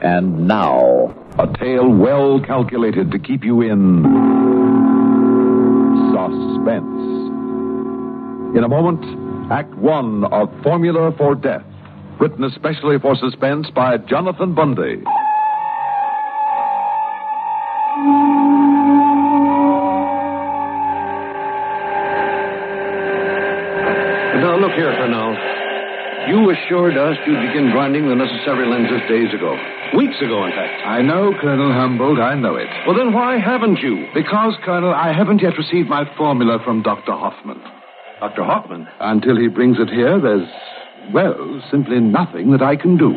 And now, a tale well calculated to keep you in suspense. In a moment, Act One of Formula for Death, written especially for suspense by Jonathan Bundy. Now, look here, Fernald. You assured us you'd begin grinding the necessary lenses days ago. Weeks ago, in fact. I know, Colonel Humboldt, I know it. Well, then why haven't you? Because, Colonel, I haven't yet received my formula from Dr. Hoffman. Dr. Hoffman? Until he brings it here, there's, well, simply nothing that I can do.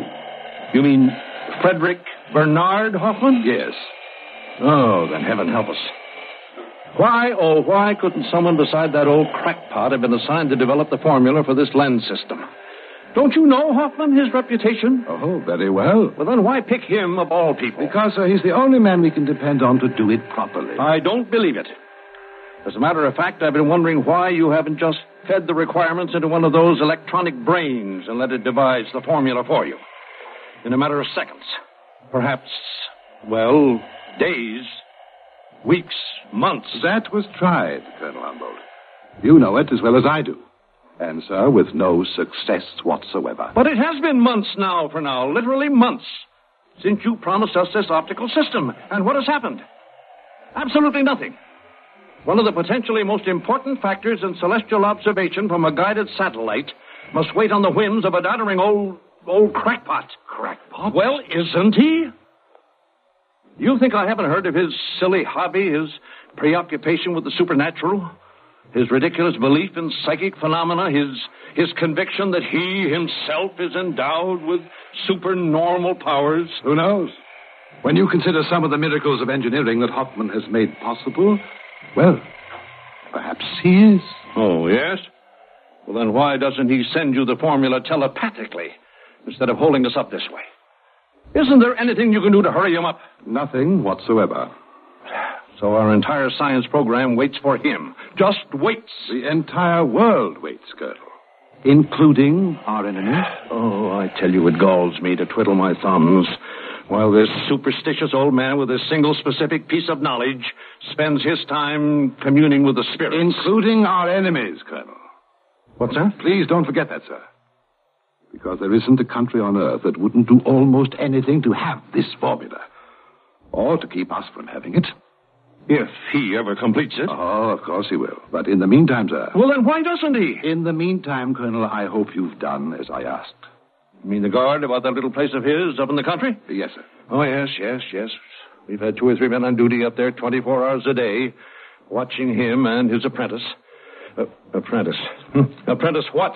You mean Frederick Bernard Hoffman? Yes. Oh, then heaven help us. Why, oh, why couldn't someone beside that old crackpot have been assigned to develop the formula for this lens system? Don't you know Hoffman, his reputation? Oh, very well. Well, then why pick him of all people? Because, sir, he's the only man we can depend on to do it properly. I don't believe it. As a matter of fact, I've been wondering why you haven't just fed the requirements into one of those electronic brains and let it devise the formula for you. In a matter of seconds. Perhaps, well, days, weeks, months. That was tried, Colonel Humboldt. You know it as well as I do. And, sir, with no success whatsoever. But it has been months now, for now, literally months, since you promised us this optical system. And what has happened? Absolutely nothing. One of the potentially most important factors in celestial observation from a guided satellite must wait on the whims of a doddering old, old crackpot. Crackpot? Well, isn't he? You think I haven't heard of his silly hobby, his preoccupation with the supernatural? His ridiculous belief in psychic phenomena, his, his conviction that he himself is endowed with supernormal powers? Who knows? When you consider some of the miracles of engineering that Hoffman has made possible, well, perhaps he is. Oh, yes? Well, then why doesn't he send you the formula telepathically instead of holding us up this way? Isn't there anything you can do to hurry him up? Nothing whatsoever. So our entire science program waits for him. Just waits. The entire world waits, Colonel. Including our enemies. Oh, I tell you, it galls me to twiddle my thumbs while this superstitious old man with a single specific piece of knowledge spends his time communing with the spirits. Including our enemies, Colonel. What's that? Please don't forget that, sir. Because there isn't a country on earth that wouldn't do almost anything to have this formula. Or to keep us from having it. If he ever completes it. Oh, of course he will. But in the meantime, sir. Well, then why doesn't he? In the meantime, Colonel, I hope you've done as I asked. You mean the guard about that little place of his up in the country? Yes, sir. Oh, yes, yes, yes. We've had two or three men on duty up there 24 hours a day, watching him and his apprentice. Uh, apprentice. apprentice what?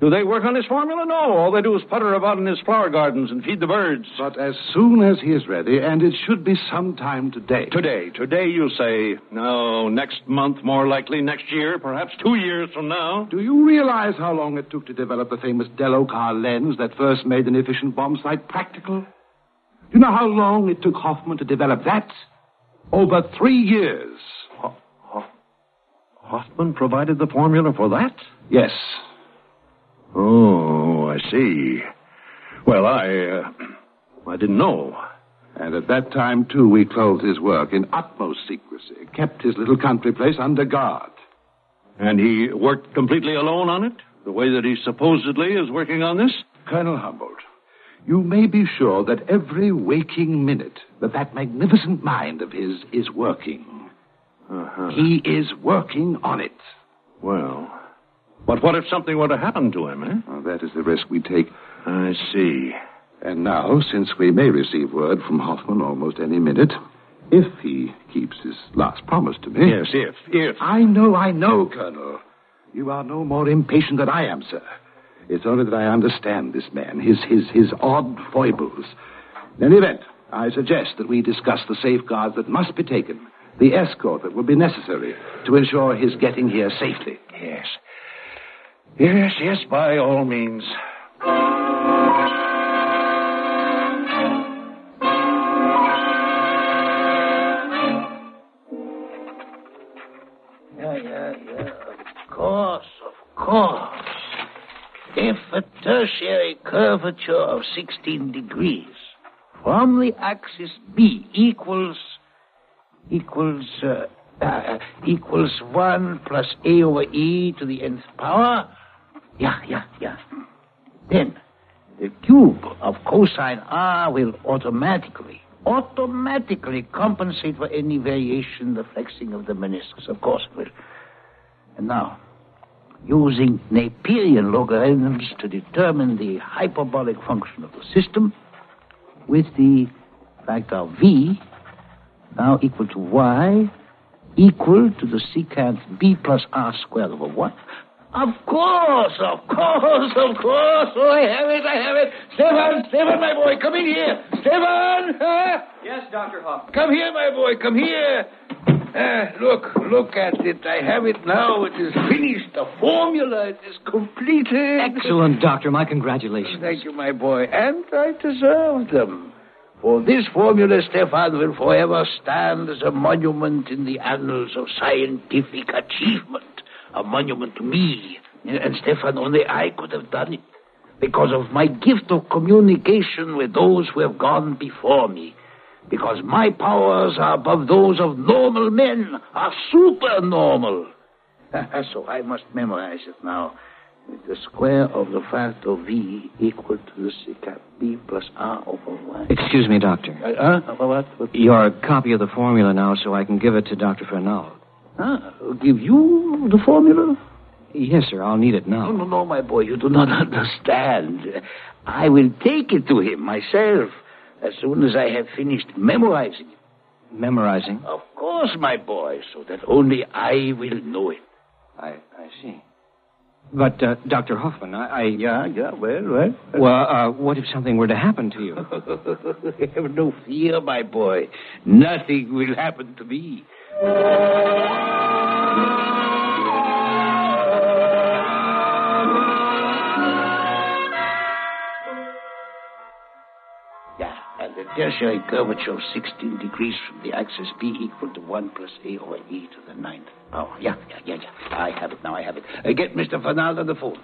Do they work on his formula? No. All they do is putter about in his flower gardens and feed the birds. But as soon as he is ready, and it should be sometime today. Today. Today, you say. No, next month, more likely. Next year, perhaps two years from now. Do you realize how long it took to develop the famous Delokar lens that first made an efficient bomb sight practical? Do you know how long it took Hoffman to develop that? Over three years. Ho- Ho- Hoffman provided the formula for that? Yes. Oh, I see. Well, I, uh, I didn't know. And at that time, too, we clothed his work in utmost secrecy, kept his little country place under guard. And he worked completely alone on it? The way that he supposedly is working on this? Colonel Humboldt, you may be sure that every waking minute that that magnificent mind of his is working. Uh-huh. He is working on it. Well, but what if something were to happen to him, eh? Well, that is the risk we take. I see. And now, since we may receive word from Hoffman almost any minute, if he keeps his last promise to me. Yes, if, if. I know, I know, Colonel. You are no more impatient than I am, sir. It's only that I understand this man, his, his, his odd foibles. In any event, I suggest that we discuss the safeguards that must be taken, the escort that will be necessary to ensure his getting here safely. Yes. Yes, yes, by all means. Yeah, yeah, yeah. Of course, of course. If a tertiary curvature of 16 degrees from the axis B equals equals uh, uh, equals 1 plus a over e to the nth power. Yeah, yeah, yeah. Then the cube of cosine r will automatically, automatically compensate for any variation in the flexing of the meniscus. Of course it will. And now, using Napierian logarithms to determine the hyperbolic function of the system, with the factor v now equal to y equal to the secant b plus r squared over 1. Of course, of course, of course. Oh, I have it, I have it. Stefan, Stefan, my boy, come in here. Stefan! Huh? Yes, Dr. Hoffman. Come here, my boy, come here. Uh, look, look at it. I have it now. It is finished. The formula, it is completed. Excellent, Doctor. My congratulations. Thank you, my boy. And I deserve them. For this formula, Stefan, will forever stand as a monument in the annals of scientific achievement. A monument to me. And, Stefan, only I could have done it. Because of my gift of communication with those who have gone before me. Because my powers are above those of normal men, are supernormal. so I must memorize it now. The square of the factor v equal to the secant b plus r over y. Excuse me, Doctor. Uh, uh, what? what? Your copy of the formula now, so I can give it to Dr. Fernald. Ah, give you the formula? Yes, sir. I'll need it now. No, no, no, my boy. You do not understand. I will take it to him myself as soon as I have finished memorizing it. Memorizing? Of course, my boy, so that only I will know it. I, I see. But, uh, Dr. Hoffman, I, I. Yeah, yeah, well, well. Well, uh, what if something were to happen to you? have no fear, my boy. Nothing will happen to me. Yeah, and the tertiary curvature of 16 degrees from the axis B equal to 1 plus A over E to the ninth power. Yeah, yeah, yeah, yeah. I have it now, I have it. Uh, get Mr. Fernald on the phone.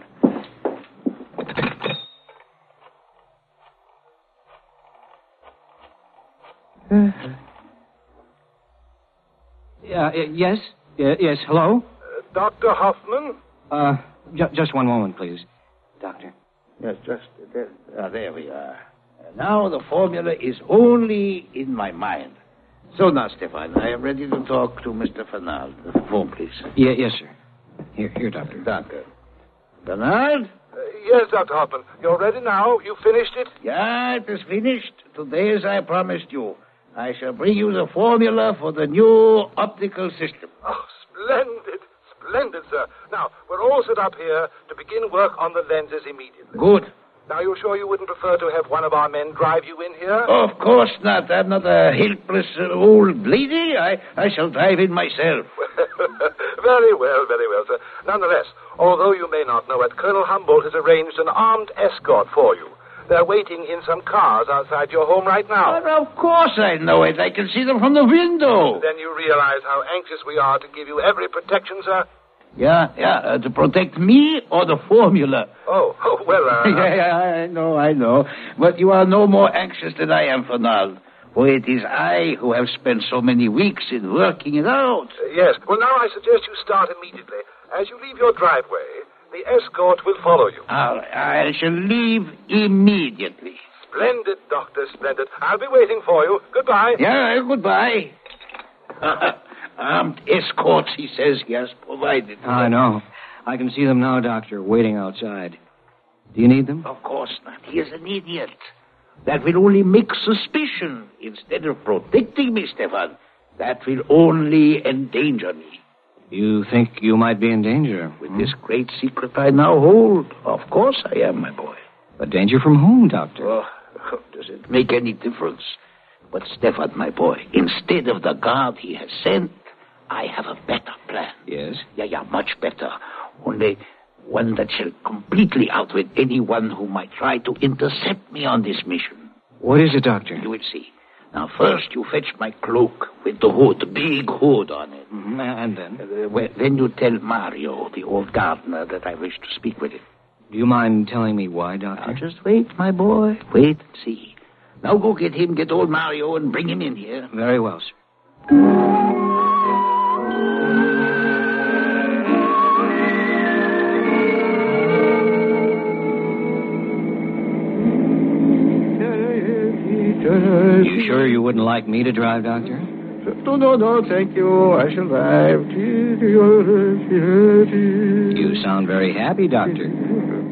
Uh, yes? Uh, yes, hello? Dr. Hoffman? Uh, ju- just one moment, please. Doctor. Yes, just there, ah, there we are. And now the formula is only in my mind. So now, Stefan, I am ready to talk to Mr. Fernald. The phone, please. Yeah, yes, sir. Here, here, Doctor. Doctor. Fernald? Uh, yes, Dr. Hoffman. You're ready now? You finished it? Yeah, it is finished. Today, as I promised you, I shall bring you the formula for the new optical system. Oh, splendid. Splendid, sir. Now, we're all set up here to begin work on the lenses immediately. Good. Now, you're sure you wouldn't prefer to have one of our men drive you in here? Of course not. I'm not a helpless uh, old lady. I, I shall drive in myself. very well, very well, sir. Nonetheless, although you may not know it, Colonel Humboldt has arranged an armed escort for you. They're waiting in some cars outside your home right now. Well, of course I know it. I can see them from the window. Then you realize how anxious we are to give you every protection, sir? Yeah, yeah, uh, to protect me or the formula. Oh, oh well, uh... yeah, yeah, I know, I know. But you are no more anxious than I am, Fernald. For it is I who have spent so many weeks in working it out. Uh, yes. Well, now I suggest you start immediately. As you leave your driveway, the escort will follow you. I'll, I shall leave immediately. Splendid, Doctor, splendid. I'll be waiting for you. Goodbye. Yeah, goodbye. Armed escorts, he says he has provided. I know. I can see them now, Doctor, waiting outside. Do you need them? Of course not. He is an idiot. That will only make suspicion instead of protecting me, Stefan. That will only endanger me. You think you might be in danger? With this great secret I now hold, of course I am, my boy. But danger from whom, Doctor? Oh, oh, does it make any difference? But Stefan, my boy, instead of the guard he has sent, I have a better plan. Yes? Yeah, yeah, much better. Only one that shall completely outwit anyone who might try to intercept me on this mission. What is it, Doctor? You will see. Now, first you fetch my cloak with the hood, the big hood on it. Mm-hmm. And then? Uh, well, then you tell Mario, the old gardener, that I wish to speak with him. Do you mind telling me why, Now, Doctor? just wait, my boy. Wait and see. Now go get him, get old Mario, and bring him in here. Very well, sir. You sure you wouldn't like me to drive, Doctor? No, no, no, thank you. I shall drive. You sound very happy, Doctor.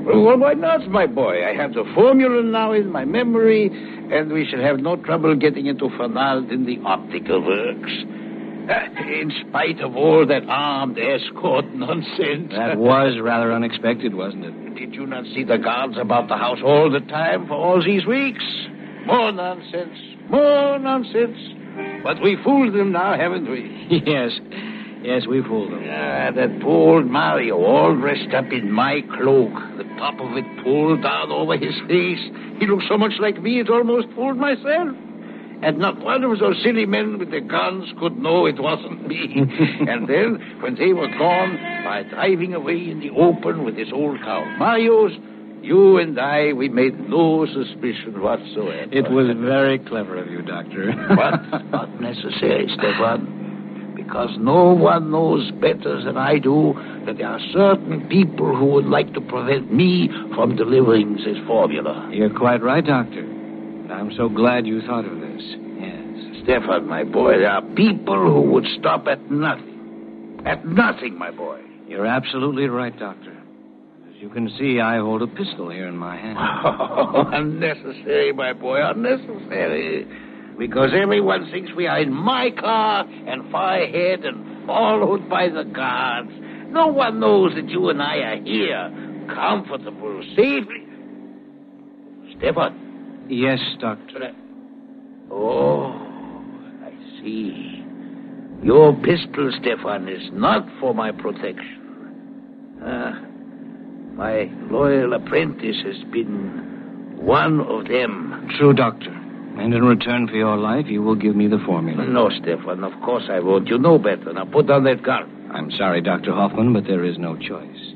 Well, why not, my boy? I have the formula now in my memory, and we shall have no trouble getting into Fernald in the optical works. Uh, In spite of all that armed escort nonsense. That was rather unexpected, wasn't it? Did you not see the guards about the house all the time for all these weeks? More nonsense. More nonsense. But we fooled them now, haven't we? yes. Yes, we fooled them. Ah, that poor old Mario, all dressed up in my cloak, the top of it pulled down over his face. He looked so much like me, it almost fooled myself. And not one of those silly men with the guns could know it wasn't me. and then, when they were gone, by driving away in the open with this old cow Mario's, you and I, we made no suspicion whatsoever. It was very clever of you, Doctor. But not necessary, Stefan. Because no one knows better than I do that there are certain people who would like to prevent me from delivering this formula. You're quite right, Doctor. I'm so glad you thought of this. Yes. Stefan, my boy, there are people who would stop at nothing. At nothing, my boy. You're absolutely right, Doctor. As you can see, I hold a pistol here in my hand. unnecessary, my boy, unnecessary. Because everyone thinks we are in my car and far ahead and followed by the guards. No one knows that you and I are here, comfortable, safely. Stefan. Yes, Doctor. Oh, I see. Your pistol, Stefan, is not for my protection. Ah, my loyal apprentice has been one of them. True, Doctor. And in return for your life, you will give me the formula. No, Stefan, of course I won't. You know better. Now put down that gun. I'm sorry, Dr. Hoffman, but there is no choice.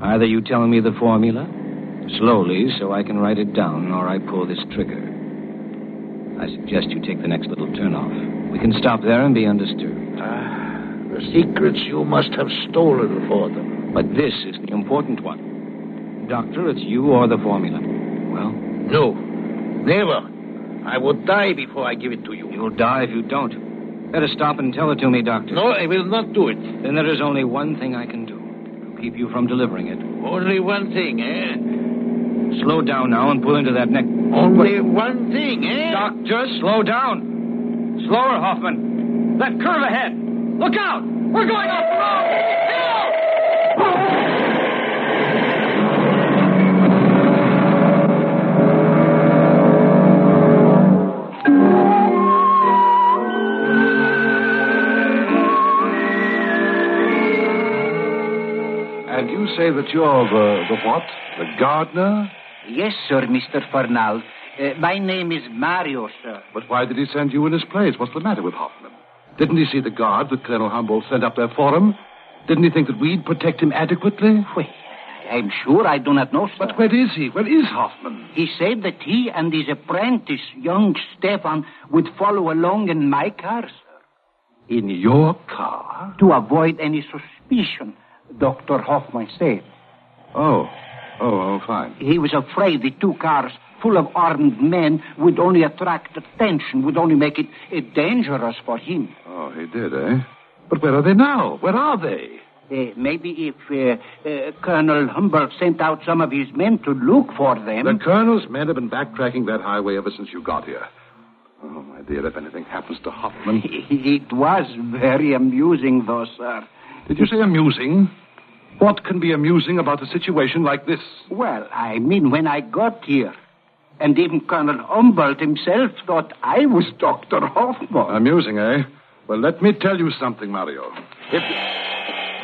Either you tell me the formula, slowly, so I can write it down, or I pull this trigger. I suggest you take the next little turn off. We can stop there and be undisturbed. Ah, the secrets you must have stolen for them. But this is the important one. Doctor, it's you or the formula. Well, No, never. I would die before I give it to you. you'll die if you don't. Better stop and tell it to me, Doctor. No, I will not do it. Then there is only one thing I can do to keep you from delivering it. Only one thing, eh? Slow down now and pull into that neck. Only one thing, eh? Doctor, slow down. Slower, Hoffman. That curve ahead. Look out! We're going off the road! Say that you're the, the what? The gardener? Yes, sir, Mr. Fernald. Uh, my name is Mario, sir. But why did he send you in his place? What's the matter with Hoffman? Didn't he see the guard that Colonel Humboldt sent up there for him? Didn't he think that we'd protect him adequately? Well, I'm sure I do not know, sir. But where is he? Where is Hoffman? He said that he and his apprentice, young Stefan, would follow along in my car, sir. In your car? To avoid any suspicion, Dr. Hoffman said. Oh. Oh, oh, fine. He was afraid the two cars full of armed men would only attract attention, would only make it uh, dangerous for him. Oh, he did, eh? But where are they now? Where are they? Uh, maybe if uh, uh, Colonel Humboldt sent out some of his men to look for them. The colonel's men have been backtracking that highway ever since you got here. Oh, my dear, if anything happens to Hoffman. It was very amusing, though, sir. Did you say amusing? What can be amusing about a situation like this? Well, I mean, when I got here, and even Colonel Humboldt himself thought I was Dr. Hoffman. Amusing, eh? Well, let me tell you something, Mario. If.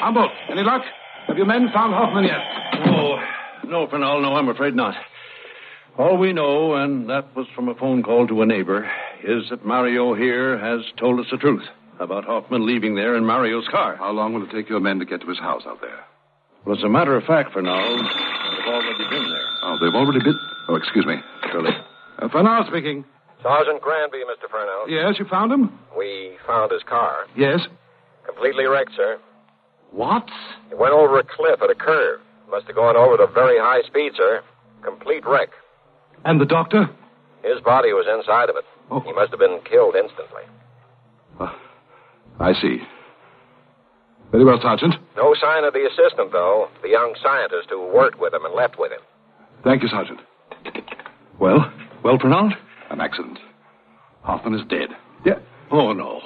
Humboldt, any luck? Have your men found Hoffman yet? No, no, Fernald, no, I'm afraid not. All we know, and that was from a phone call to a neighbor, is that Mario here has told us the truth about Hoffman leaving there in Mario's car. How long will it take your men to get to his house out there? Well, as a matter of fact, Fernald, have already been there. Oh, they've already been. Oh, excuse me. Shirley. Uh, Fernald speaking. Sergeant Granby, Mr. Fernald. Yes, you found him? We found his car. Yes. Completely wrecked, sir. What? He went over a cliff at a curve. Must have gone over at a very high speed, sir. Complete wreck. And the doctor? His body was inside of it. Oh. He must have been killed instantly. I see. Very well, Sergeant. No sign of the assistant, though. The young scientist who worked with him and left with him. Thank you, Sergeant. Well? Well, Fernald? An accident. Hoffman is dead. Yeah. Oh, no.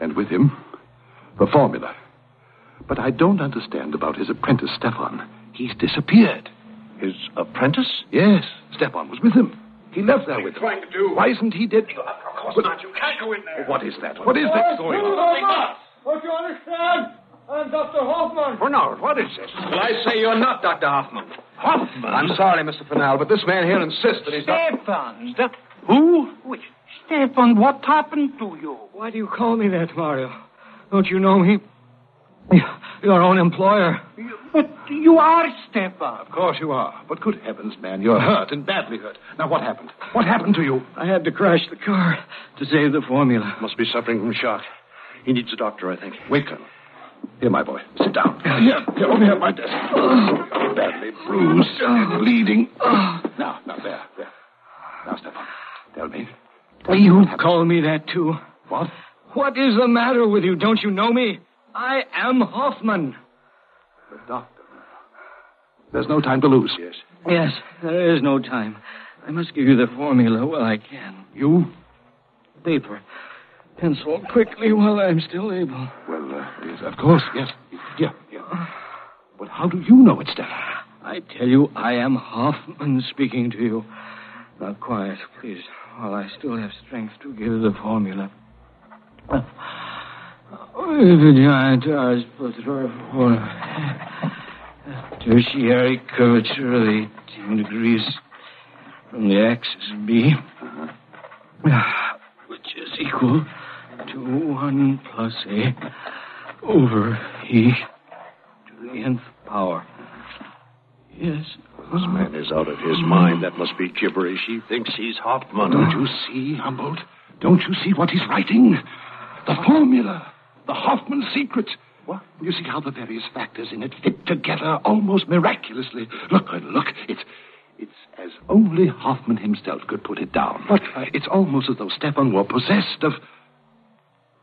And with him, the formula. But I don't understand about his apprentice, Stefan. He's disappeared. His apprentice? Yes, Stefan was with him. He left there with him. trying to do? Why isn't he dead? Of course not. You can't go in there. What is that? What is that going on? Don't you understand? I'm Dr. Hoffman. Oh, Fernald, what is this? Well, I say you're not Dr. Hoffman. Hoffman? I'm sorry, Mr. Fernald, but this man here insists that he's not. Stefan, Stefan. Who? Wait, Stefan, what happened to you? Why do you call me that, Mario? Don't you know me? Your own employer. But you are Stefan. Of course you are. But good heavens, man, you're hurt and badly hurt. Now, what happened? What happened to you? I had to crash the car to save the formula. Must be suffering from shock. He needs a doctor, I think. Wait, Colonel. Here, my boy. Sit down. Here, here, over here at my desk. Oh, badly bruised and bleeding. Now, now, there, there. Now, Stefan, tell me. You call me that, too. What? What is the matter with you? Don't you know me? I am Hoffman. The doctor. There's no time to lose. Yes. Yes, there is no time. I must give you the formula while I can. You? Paper. Pencil quickly while I'm still able. Well, uh, yes, of course, yes. Yeah, yeah. But how do you know it's Stefan? I tell you, I am Hoffman speaking to you. Now, quiet, please, while I still have strength to give the formula. Uh, the giant Rs plus for tertiary curvature of 18 degrees from the axis B, which is equal to 1 plus A over E to the nth power. Yes. This man is out of his mind. That must be gibberish. He thinks he's Hoffman. Don't you see, Humboldt? Don't you see what he's writing? The formula. The Hoffman secret. What? You see how the various factors in it fit together almost miraculously. Look, look. It's it's as only Hoffman himself could put it down. But it's almost as though Stefan were possessed of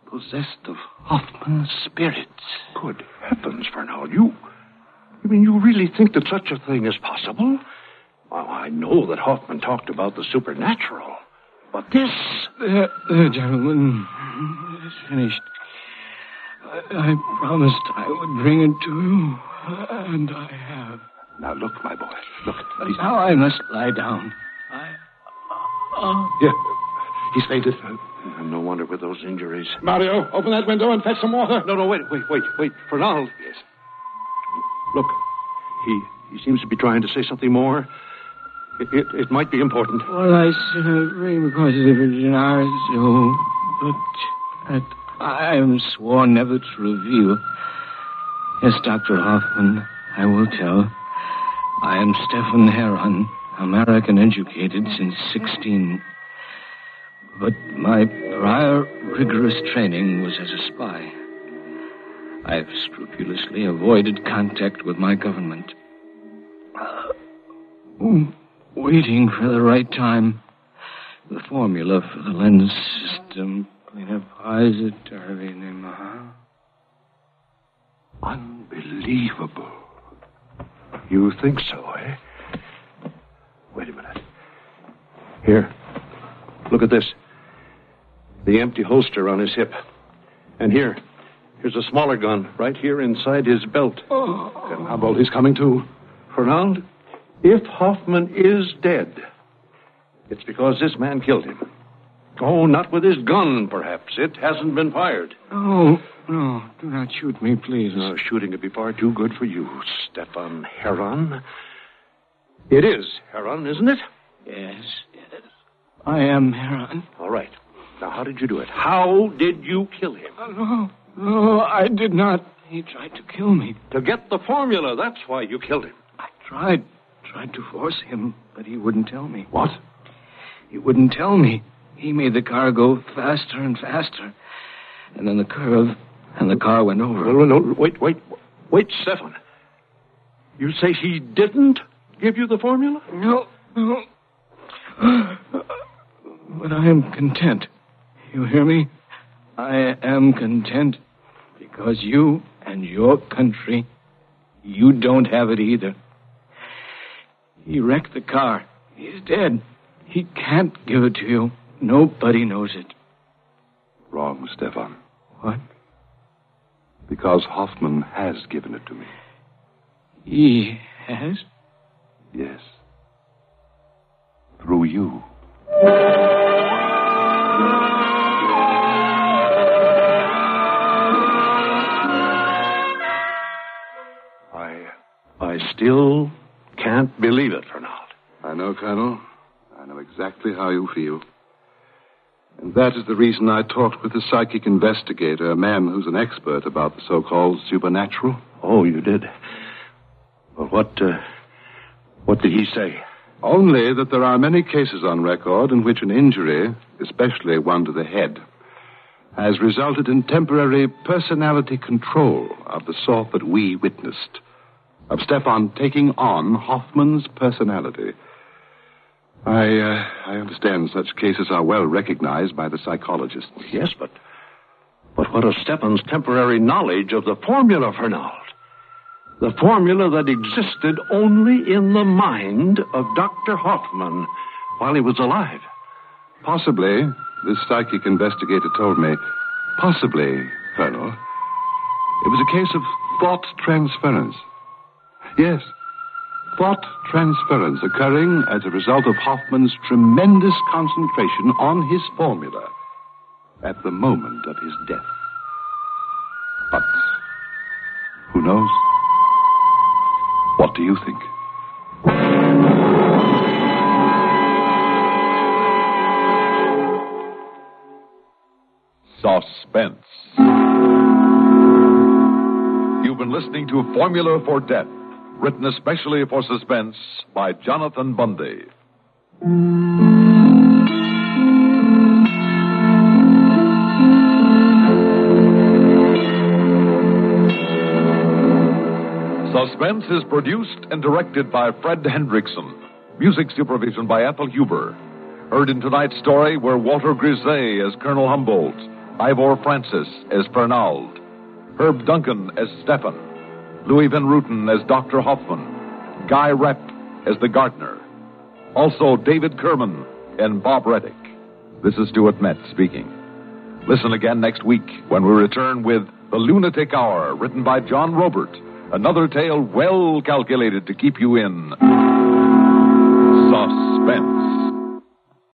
possessed of Hoffman's spirit. Good heavens, Fernald. You. You mean you really think that such a thing is possible? Well, I know that Hoffman talked about the supernatural. But this. The, the gentleman is finished. I, I promised I would bring it to you, and I have. Now look, my boy. Look. But He's, now I must lie down. I. Oh. Here. He's fainted. No wonder with those injuries. Mario, open that window and fetch some water. No, no, wait, wait, wait, wait. Fernald. Yes. Look, he he seems to be trying to say something more. It, it, it might be important. Well, I should bring because of the Virgin Isles, so, but that I am sworn never to reveal. Yes, Dr. Hoffman, I will tell. I am Stefan Heron, American educated since 16. But my prior rigorous training was as a spy. I've scrupulously avoided contact with my government. Uh, waiting for the right time. The formula for the lens system. Unbelievable. You think so, eh? Wait a minute. Here. Look at this. The empty holster on his hip. And here. Here's a smaller gun right here inside his belt. And how about is coming too. Fernald, if Hoffman is dead, it's because this man killed him. Oh, not with his gun, perhaps. It hasn't been fired. Oh, no. Do not shoot me, please. No, shooting would be far too good for you, Stefan Heron. It is Heron, isn't it? Yes, yes. I am Heron. All right. Now, how did you do it? How did you kill him? Uh, no, no, I did not. He tried to kill me. To get the formula. That's why you killed him. I tried, tried to force him, but he wouldn't tell me. What? He wouldn't tell me. He made the car go faster and faster. And then the curve, and the car went over. No, no, no. Wait, wait. Wait, Stefan. You say he didn't give you the formula? No, no. But I am content. You hear me? I am content because you and your country, you don't have it either. He wrecked the car. He's dead. He can't give it to you. Nobody knows it. Wrong, Stefan. What? Because Hoffman has given it to me. He has? Yes. Through you. I. I still can't believe it, Fernald. I know, Colonel. I know exactly how you feel. And that is the reason I talked with the psychic investigator, a man who's an expert about the so called supernatural. Oh, you did? Well, what, uh, what did he say? Only that there are many cases on record in which an injury, especially one to the head, has resulted in temporary personality control of the sort that we witnessed. Of Stefan taking on Hoffman's personality. I, uh, I understand such cases are well recognized by the psychologists. Yes, but. But what of Stefan's temporary knowledge of the formula, Fernald? The formula that existed only in the mind of Dr. Hoffman while he was alive. Possibly, this psychic investigator told me, possibly, Colonel, it was a case of thought transference. Yes, thought transference occurring as a result of Hoffman's tremendous concentration on his formula at the moment of his death. But who knows? What do you think? Suspense. You've been listening to Formula for Death, written especially for suspense by Jonathan Bundy. Suspense is produced and directed by Fred Hendrickson. Music supervision by Ethel Huber. Heard in tonight's story were Walter Greaza as Colonel Humboldt, Ivor Francis as Fernald, Herb Duncan as Stefan, Louis Van Rooten as Dr. Hoffman, Guy Repp as the gardener. Also, David Kerman and Bob Readick. This is Stuart Metz speaking. Listen again next week when we return with The Lunatic Hour, written by John Robert. Another tale well calculated to keep you in suspense.